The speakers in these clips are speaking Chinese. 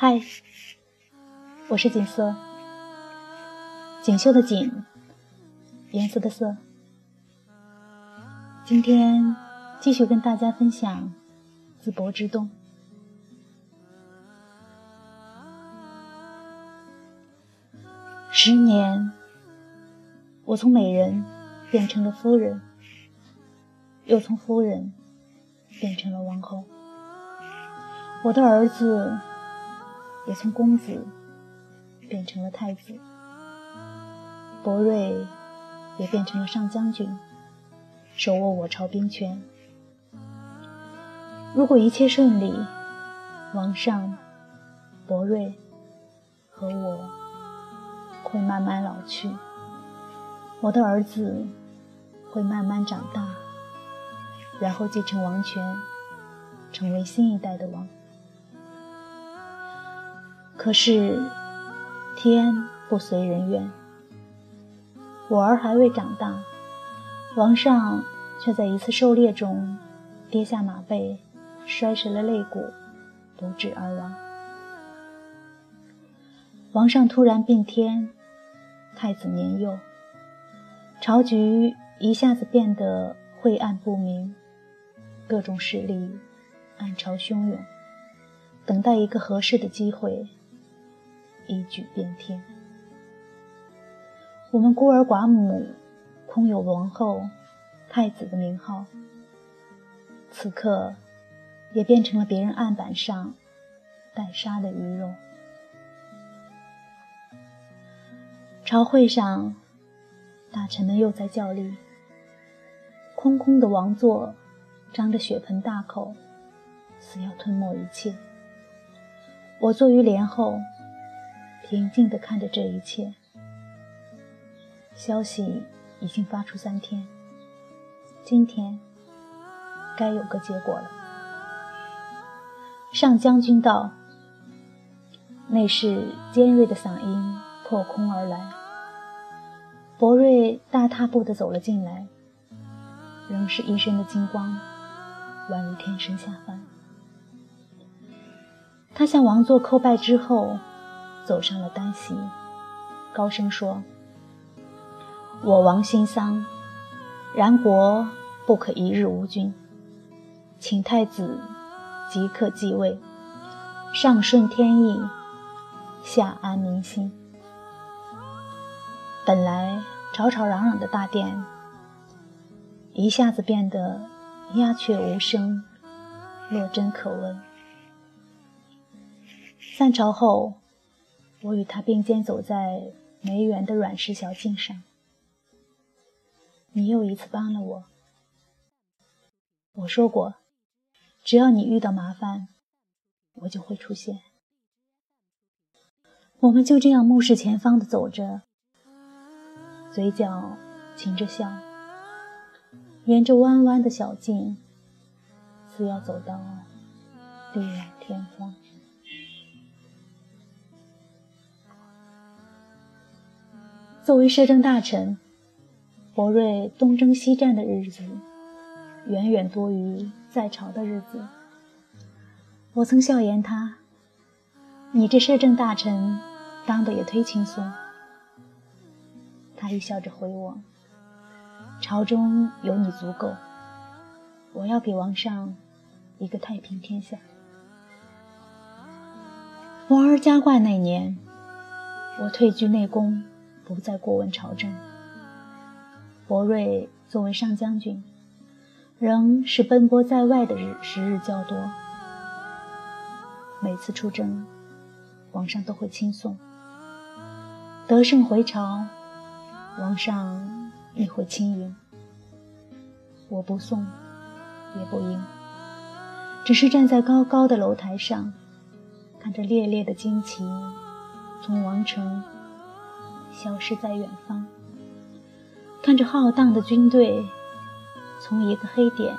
嗨，我是锦瑟，锦绣的锦，颜色的色。今天继续跟大家分享《淄博之冬》。十年，我从美人变成了夫人，又从夫人变成了王后。我的儿子。也从公子变成了太子，博瑞也变成了上将军，手握我朝兵权。如果一切顺利，王上、博瑞和我会慢慢老去，我的儿子会慢慢长大，然后继承王权，成为新一代的王。可是，天不随人愿。我儿还未长大，王上却在一次狩猎中跌下马背，摔折了肋骨，不治而亡。王上突然病天，太子年幼，朝局一下子变得晦暗不明，各种势力暗潮汹涌，等待一个合适的机会。一举变天。我们孤儿寡母，空有王后、太子的名号，此刻也变成了别人案板上待杀的鱼肉。朝会上，大臣们又在叫力。空空的王座，张着血盆大口，似要吞没一切。我坐于帘后。平静地看着这一切，消息已经发出三天，今天该有个结果了。上将军道：“内侍尖锐的嗓音破空而来。博瑞大踏步地走了进来，仍是一身的金光，宛如天神下凡。他向王座叩拜之后。”走上了单席，高声说：“我王新丧，然国不可一日无君，请太子即刻继位，上顺天意，下安民心。”本来吵吵嚷嚷的大殿，一下子变得鸦雀无声，落针可闻。散朝后。我与他并肩走在梅园的软石小径上，你又一次帮了我。我说过，只要你遇到麻烦，我就会出现。我们就这样目视前方的走着，嘴角噙着笑，沿着弯弯的小径，似要走到地老天荒。作为摄政大臣，博瑞东征西战的日子远远多于在朝的日子。我曾笑言他：“你这摄政大臣当的也忒轻松。”他一笑着回我：“朝中有你足够，我要给王上一个太平天下。”王儿加冠那年，我退居内宫。不再过问朝政。博瑞作为上将军，仍是奔波在外的日时日较多。每次出征，皇上都会亲送；得胜回朝，皇上亦会亲迎。我不送，也不迎，只是站在高高的楼台上，看着猎猎的旌旗从王城。消失在远方，看着浩荡的军队从一个黑点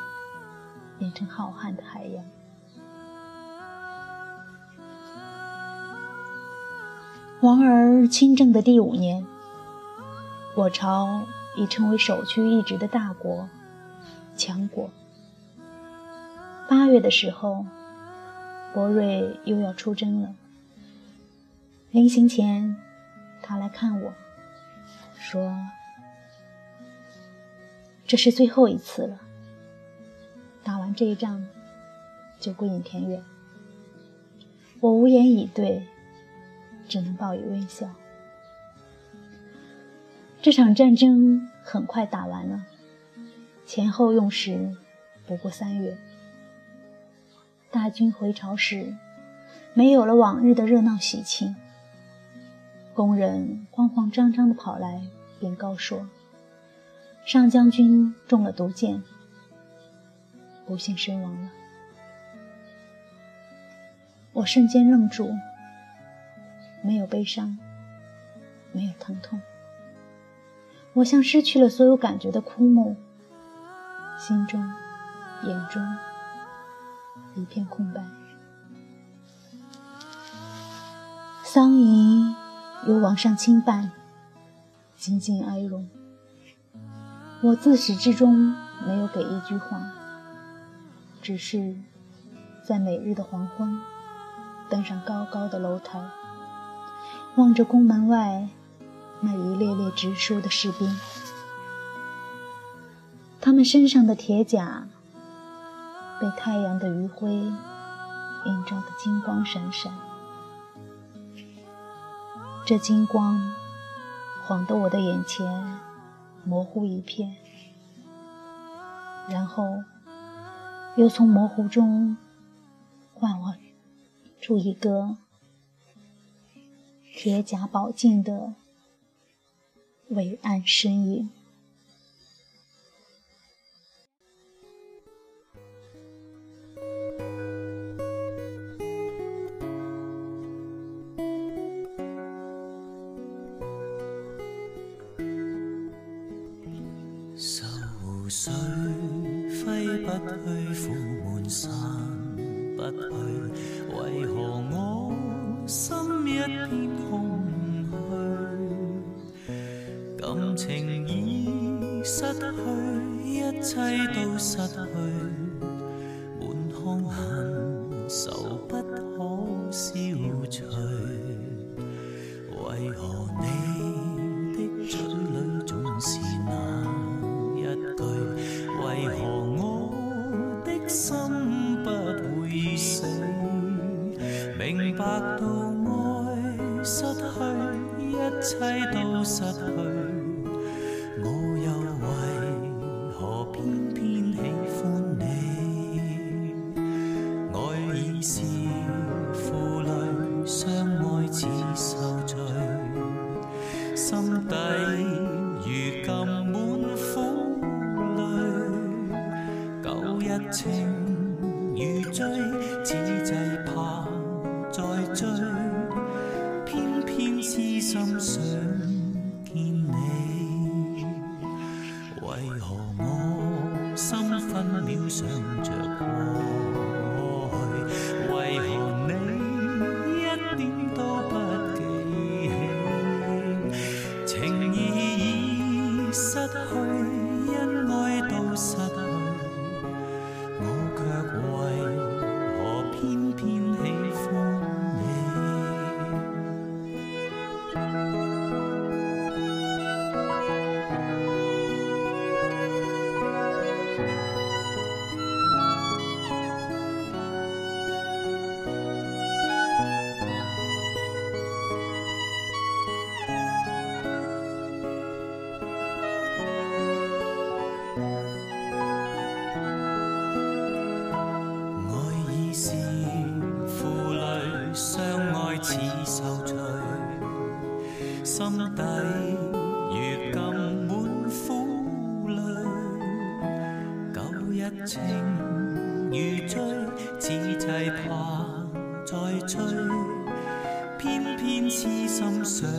变成浩瀚的海洋。王儿亲政的第五年，我朝已成为首屈一指的大国、强国。八月的时候，博瑞又要出征了。临行前，他来看我，说：“这是最后一次了，打完这一仗就归隐田园。”我无言以对，只能报以微笑。这场战争很快打完了，前后用时不过三月。大军回朝时，没有了往日的热闹喜庆。工人慌慌张张地跑来，便告说：“上将军中了毒箭，不幸身亡了。”我瞬间愣住，没有悲伤，没有疼痛，我像失去了所有感觉的枯木，心中、眼中一片空白。桑仪。由王上亲办，紧紧哀荣。我自始至终没有给一句话，只是在每日的黄昏，登上高高的楼台，望着宫门外那一列列直书的士兵，他们身上的铁甲被太阳的余晖映照得金光闪闪。这金光晃得我的眼前模糊一片，然后又从模糊中幻化出一个铁甲宝镜的伟岸身影。水挥不去，苦闷散不去，为何我心一片空虚？感情已失去，一切都失去，心不会死？明白到爱失去，一切都失去，为何我心分秒想着过？情如醉，只制怕再追，偏偏痴心想